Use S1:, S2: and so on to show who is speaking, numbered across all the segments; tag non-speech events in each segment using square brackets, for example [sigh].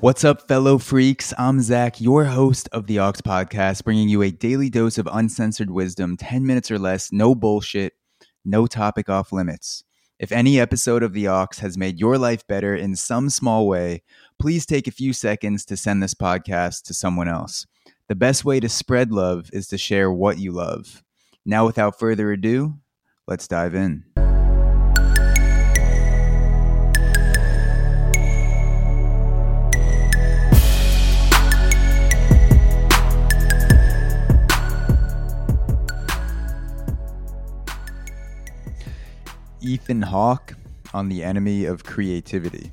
S1: What's up, fellow freaks? I'm Zach, your host of the Aux Podcast, bringing you a daily dose of uncensored wisdom, 10 minutes or less, no bullshit, no topic off limits. If any episode of the Aux has made your life better in some small way, please take a few seconds to send this podcast to someone else. The best way to spread love is to share what you love. Now, without further ado, let's dive in. Ethan Hawke on the enemy of creativity.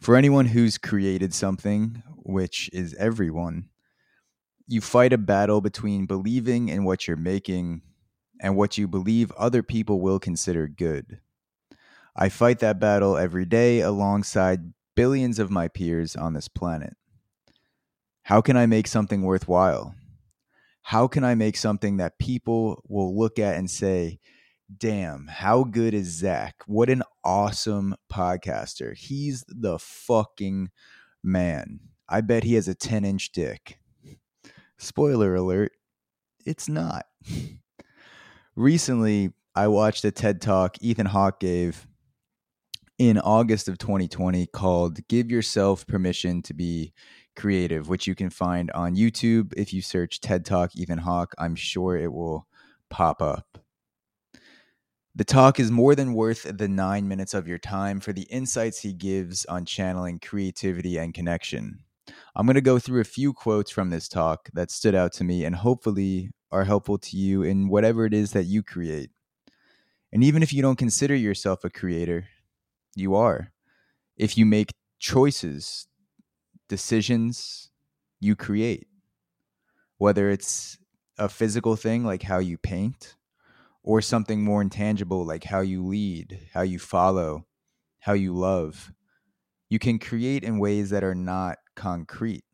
S1: For anyone who's created something, which is everyone, you fight a battle between believing in what you're making and what you believe other people will consider good. I fight that battle every day alongside billions of my peers on this planet. How can I make something worthwhile? How can I make something that people will look at and say, damn, how good is Zach? What an awesome podcaster. He's the fucking man. I bet he has a 10 inch dick. Spoiler alert, it's not. Recently, I watched a TED talk Ethan Hawke gave in August of 2020 called Give Yourself Permission to Be Creative, which you can find on YouTube. If you search TED Talk Ethan Hawke, I'm sure it will pop up. The talk is more than worth the nine minutes of your time for the insights he gives on channeling creativity and connection. I'm going to go through a few quotes from this talk that stood out to me and hopefully are helpful to you in whatever it is that you create. And even if you don't consider yourself a creator, you are. If you make choices, decisions, you create. Whether it's a physical thing like how you paint, or something more intangible like how you lead, how you follow, how you love. You can create in ways that are not concrete.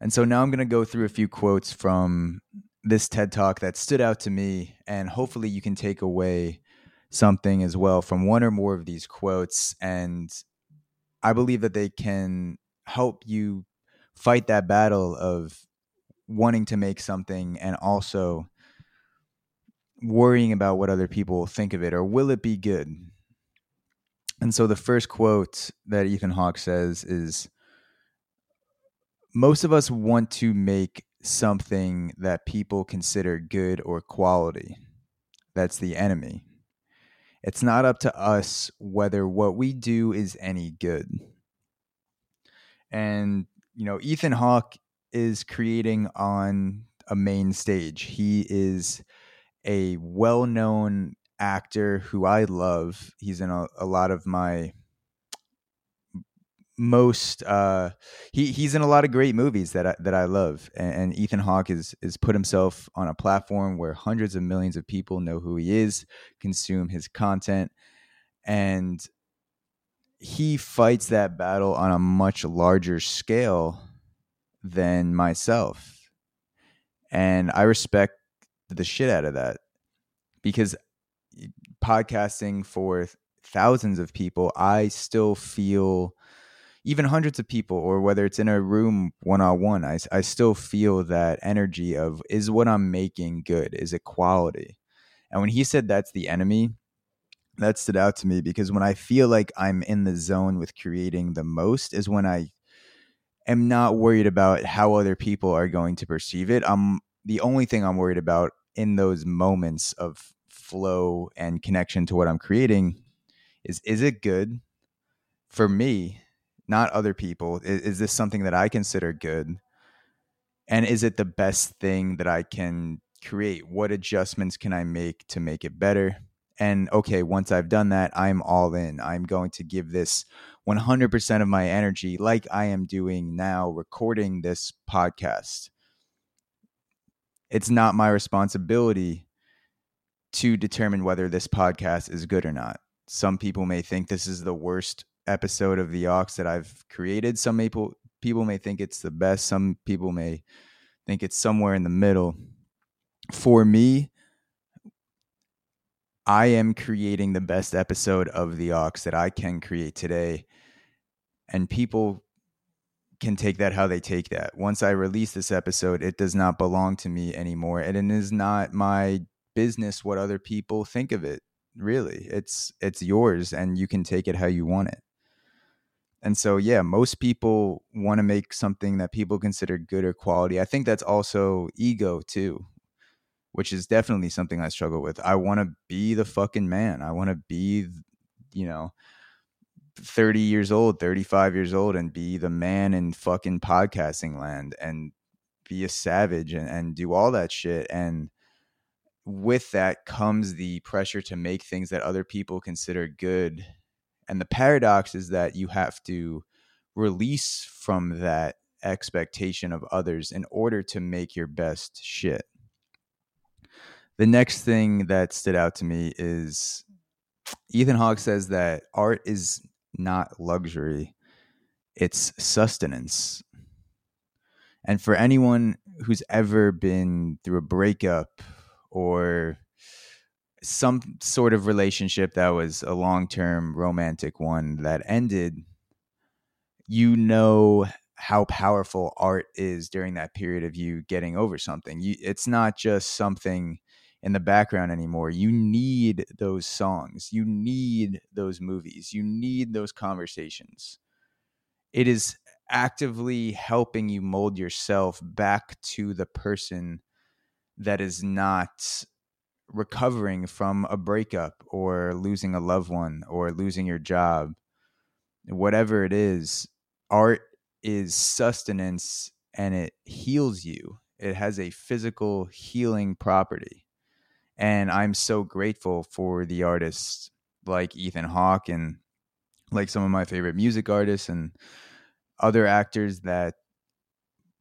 S1: And so now I'm going to go through a few quotes from this TED Talk that stood out to me, and hopefully you can take away something as well from one or more of these quotes. And I believe that they can help you fight that battle of wanting to make something and also worrying about what other people think of it or will it be good? And so the first quote that Ethan Hawke says is most of us want to make something that people consider good or quality. That's the enemy. It's not up to us whether what we do is any good. And, you know, Ethan Hawke is creating on a main stage. He is a well-known actor who I love. He's in a, a lot of my most uh, he he's in a lot of great movies that I, that I love and, and Ethan Hawke is is put himself on a platform where hundreds of millions of people know who he is consume his content and he fights that battle on a much larger scale than myself and I respect the shit out of that because podcasting for thousands of people, I still feel even hundreds of people or whether it's in a room one on one, I, I still feel that energy of is what I'm making good? Is it quality? And when he said that's the enemy, that stood out to me because when I feel like I'm in the zone with creating the most is when I am not worried about how other people are going to perceive it. I'm the only thing I'm worried about in those moments of flow and connection to what I'm creating is is it good for me, not other people? Is, is this something that I consider good? And is it the best thing that I can create? What adjustments can I make to make it better? And okay, once I've done that, I'm all in. I'm going to give this 100% of my energy, like I am doing now, recording this podcast it's not my responsibility to determine whether this podcast is good or not. Some people may think this is the worst episode of the Aux that I've created. Some people people may think it's the best. Some people may think it's somewhere in the middle. For me, I am creating the best episode of the Aux that I can create today. and people can take that how they take that. Once I release this episode, it does not belong to me anymore, and it is not my business what other people think of it. Really, it's it's yours, and you can take it how you want it. And so, yeah, most people want to make something that people consider good or quality. I think that's also ego too, which is definitely something I struggle with. I want to be the fucking man. I want to be, you know, 30 years old, 35 years old, and be the man in fucking podcasting land and be a savage and, and do all that shit. And with that comes the pressure to make things that other people consider good. And the paradox is that you have to release from that expectation of others in order to make your best shit. The next thing that stood out to me is Ethan Hawke says that art is not luxury, it's sustenance. And for anyone who's ever been through a breakup or some sort of relationship that was a long term romantic one that ended, you know how powerful art is during that period of you getting over something. You, it's not just something in the background anymore. You need those songs. You need those movies. You need those conversations. It is actively helping you mold yourself back to the person that is not recovering from a breakup or losing a loved one or losing your job. Whatever it is, art is sustenance and it heals you. It has a physical healing property and I'm so grateful for the artists like Ethan Hawke and like some of my favorite music artists and other actors that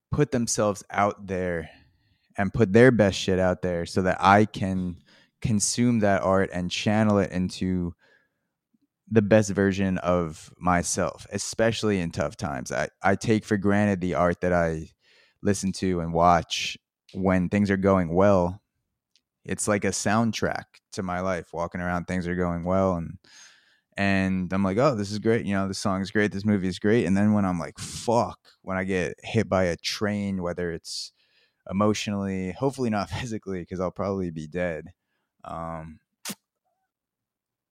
S1: put themselves out there and put their best shit out there so that I can consume that art and channel it into the best version of myself, especially in tough times. I, I take for granted the art that I listen to and watch when things are going well it's like a soundtrack to my life. Walking around, things are going well, and and I'm like, oh, this is great. You know, this song is great. This movie is great. And then when I'm like, fuck, when I get hit by a train, whether it's emotionally, hopefully not [laughs] physically, because I'll probably be dead. Um,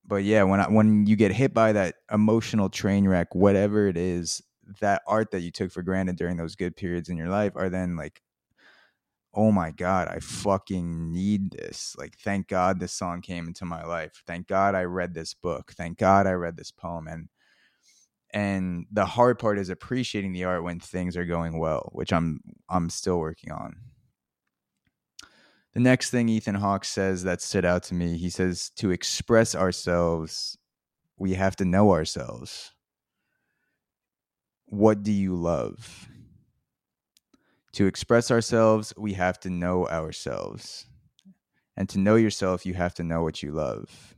S1: but yeah, when I, when you get hit by that emotional train wreck, whatever it is, that art that you took for granted during those good periods in your life are then like oh my god i fucking need this. Like thank god this song came into my life. Thank god i read this book. Thank god i read this poem. And and the hard part is appreciating the art when things are going well which i'm i'm still working on. The next thing ethan hawke says that stood out to me he says to express ourselves we have to know ourselves. What do you love to express ourselves, we have to know ourselves. And to know yourself, you have to know what you love.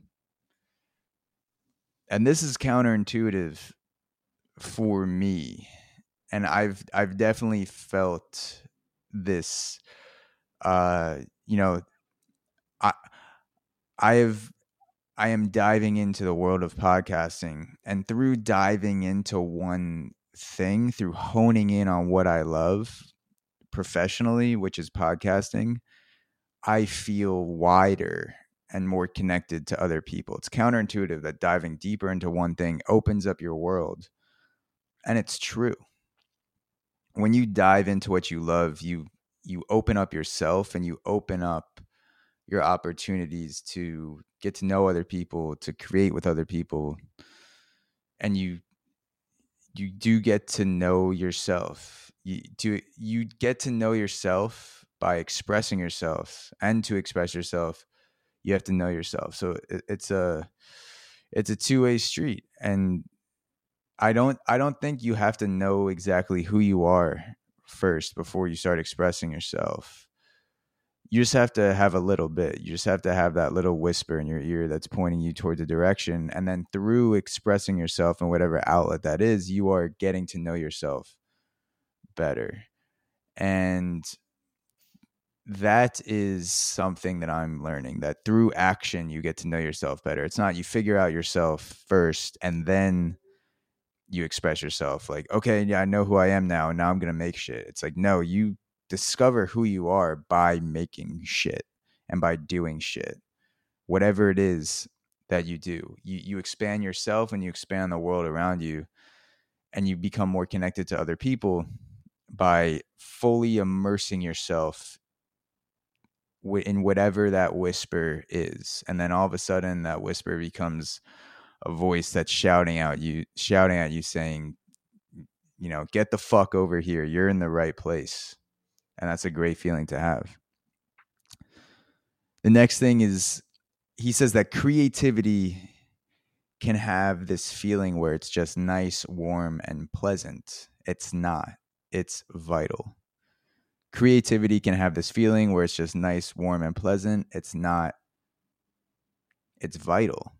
S1: And this is counterintuitive for me. And I've I've definitely felt this uh you know I I have I am diving into the world of podcasting and through diving into one thing through honing in on what I love professionally, which is podcasting, I feel wider and more connected to other people. It's counterintuitive that diving deeper into one thing opens up your world. And it's true. When you dive into what you love, you you open up yourself and you open up your opportunities to get to know other people, to create with other people. And you you do get to know yourself you to you get to know yourself by expressing yourself and to express yourself you have to know yourself. So it, it's a it's a two-way street and i don't i don't think you have to know exactly who you are first before you start expressing yourself. You just have to have a little bit. You just have to have that little whisper in your ear that's pointing you toward the direction and then through expressing yourself in whatever outlet that is you are getting to know yourself better. And that is something that I'm learning that through action you get to know yourself better. It's not you figure out yourself first and then you express yourself like okay yeah i know who i am now and now i'm gonna make shit it's like no you discover who you are by making shit and by doing shit whatever it is that you do you you expand yourself and you expand the world around you and you become more connected to other people by fully immersing yourself in whatever that whisper is and then all of a sudden that whisper becomes a voice that's shouting out you shouting at you saying you know get the fuck over here. You're in the right place. And that's a great feeling to have. The next thing is he says that creativity can have this feeling where it's just nice warm and pleasant. It's not it's vital creativity can have this feeling where it's just nice warm and pleasant it's not it's vital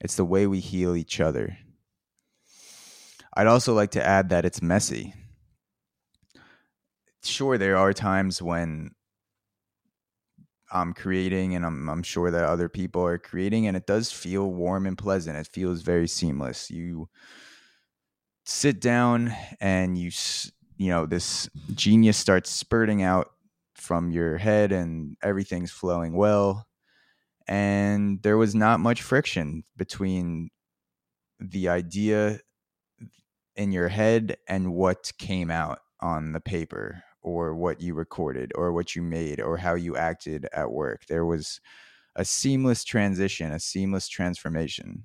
S1: it's the way we heal each other. I'd also like to add that it's messy. Sure, there are times when I'm creating and I'm, I'm sure that other people are creating, and it does feel warm and pleasant. It feels very seamless. You sit down and you, you know, this genius starts spurting out from your head and everything's flowing well and there was not much friction between the idea in your head and what came out on the paper or what you recorded or what you made or how you acted at work. There was a seamless transition, a seamless transformation.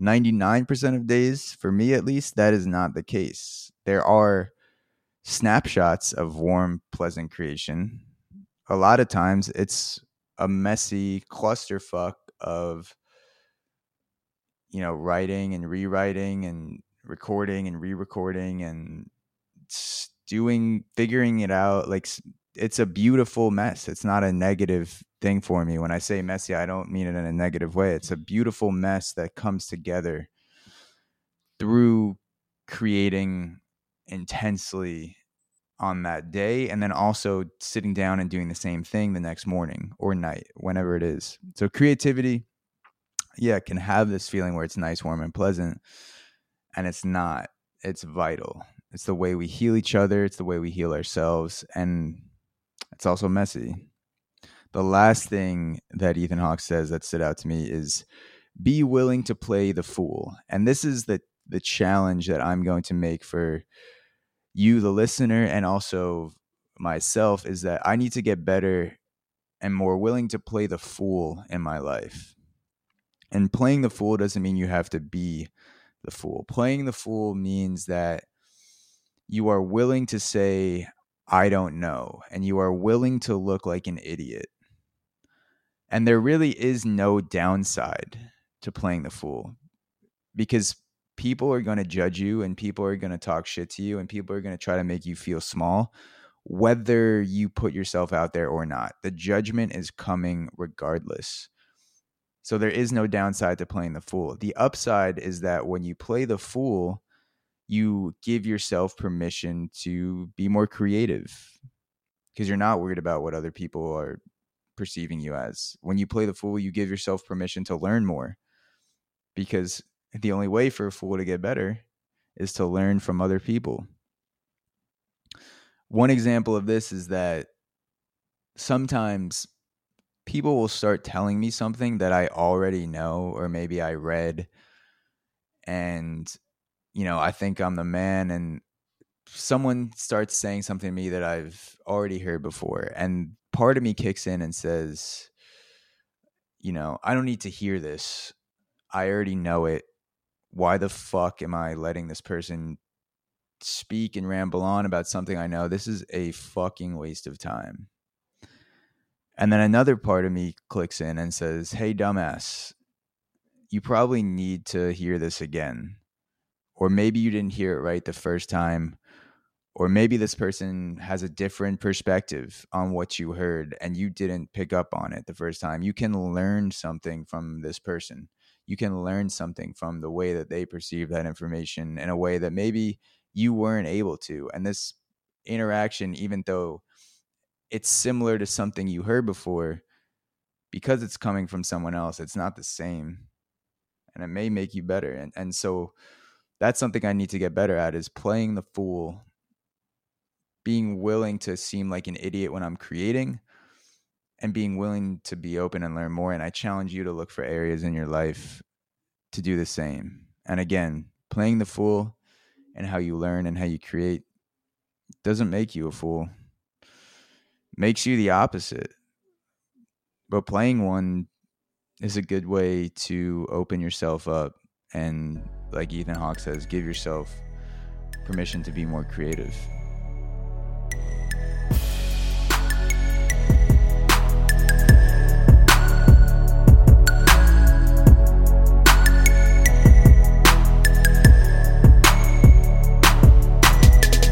S1: 99% of days, for me at least, that is not the case. There are snapshots of warm, pleasant creation. A lot of times it's a messy clusterfuck of you know writing and rewriting and recording and re-recording and doing figuring it out like it's a beautiful mess. It's not a negative thing for me. When i say messy i don't mean it in a negative way. It's a beautiful mess that comes together through creating intensely on that day and then also sitting down and doing the same thing the next morning or night whenever it is. So creativity yeah can have this feeling where it's nice warm and pleasant and it's not. It's vital. It's the way we heal each other. It's the way we heal ourselves. And it's also messy the last thing that ethan hawke says that stood out to me is be willing to play the fool and this is the the challenge that i'm going to make for you, the listener, and also myself is that I need to get better and more willing to play the fool in my life. And playing the fool doesn't mean you have to be the fool. Playing the fool means that you are willing to say, I don't know, and you are willing to look like an idiot. And there really is no downside to playing the fool because people are going to judge you and people are going to talk shit to you and people are going to try to make you feel small whether you put yourself out there or not. The judgment is coming regardless. So there is no downside to playing the fool. The upside is that when you play the fool, you give yourself permission to be more creative because you're not worried about what other people are perceiving you as. When you play the fool, you give yourself permission to learn more because the only way for a fool to get better is to learn from other people. One example of this is that sometimes people will start telling me something that I already know, or maybe I read, and you know, I think I'm the man, and someone starts saying something to me that I've already heard before, and part of me kicks in and says, you know, I don't need to hear this. I already know it why the fuck am I letting this person speak and ramble on about something I know? This is a fucking waste of time. And then another part of me clicks in and says, Hey, dumbass, you probably need to hear this again. Or maybe you didn't hear it right the first time. Or maybe this person has a different perspective on what you heard and you didn't pick up on it the first time. You can learn something from this person you can learn something from the way that they perceive that information in a way that maybe you weren't able to. And this interaction, even though it's similar to something you heard before, because it's coming from someone else, it's not the same. And it may make you better. And and so that's something I need to get better at is playing the fool, being willing to seem like an idiot when I'm creating and being willing to be open and learn more. And I challenge you to look for areas in your life to do the same. And again, playing the fool and how you learn and how you create doesn't make you a fool. Makes you the opposite. But playing one is a good way to open yourself up and like Ethan Hawke says, give yourself permission to be more creative.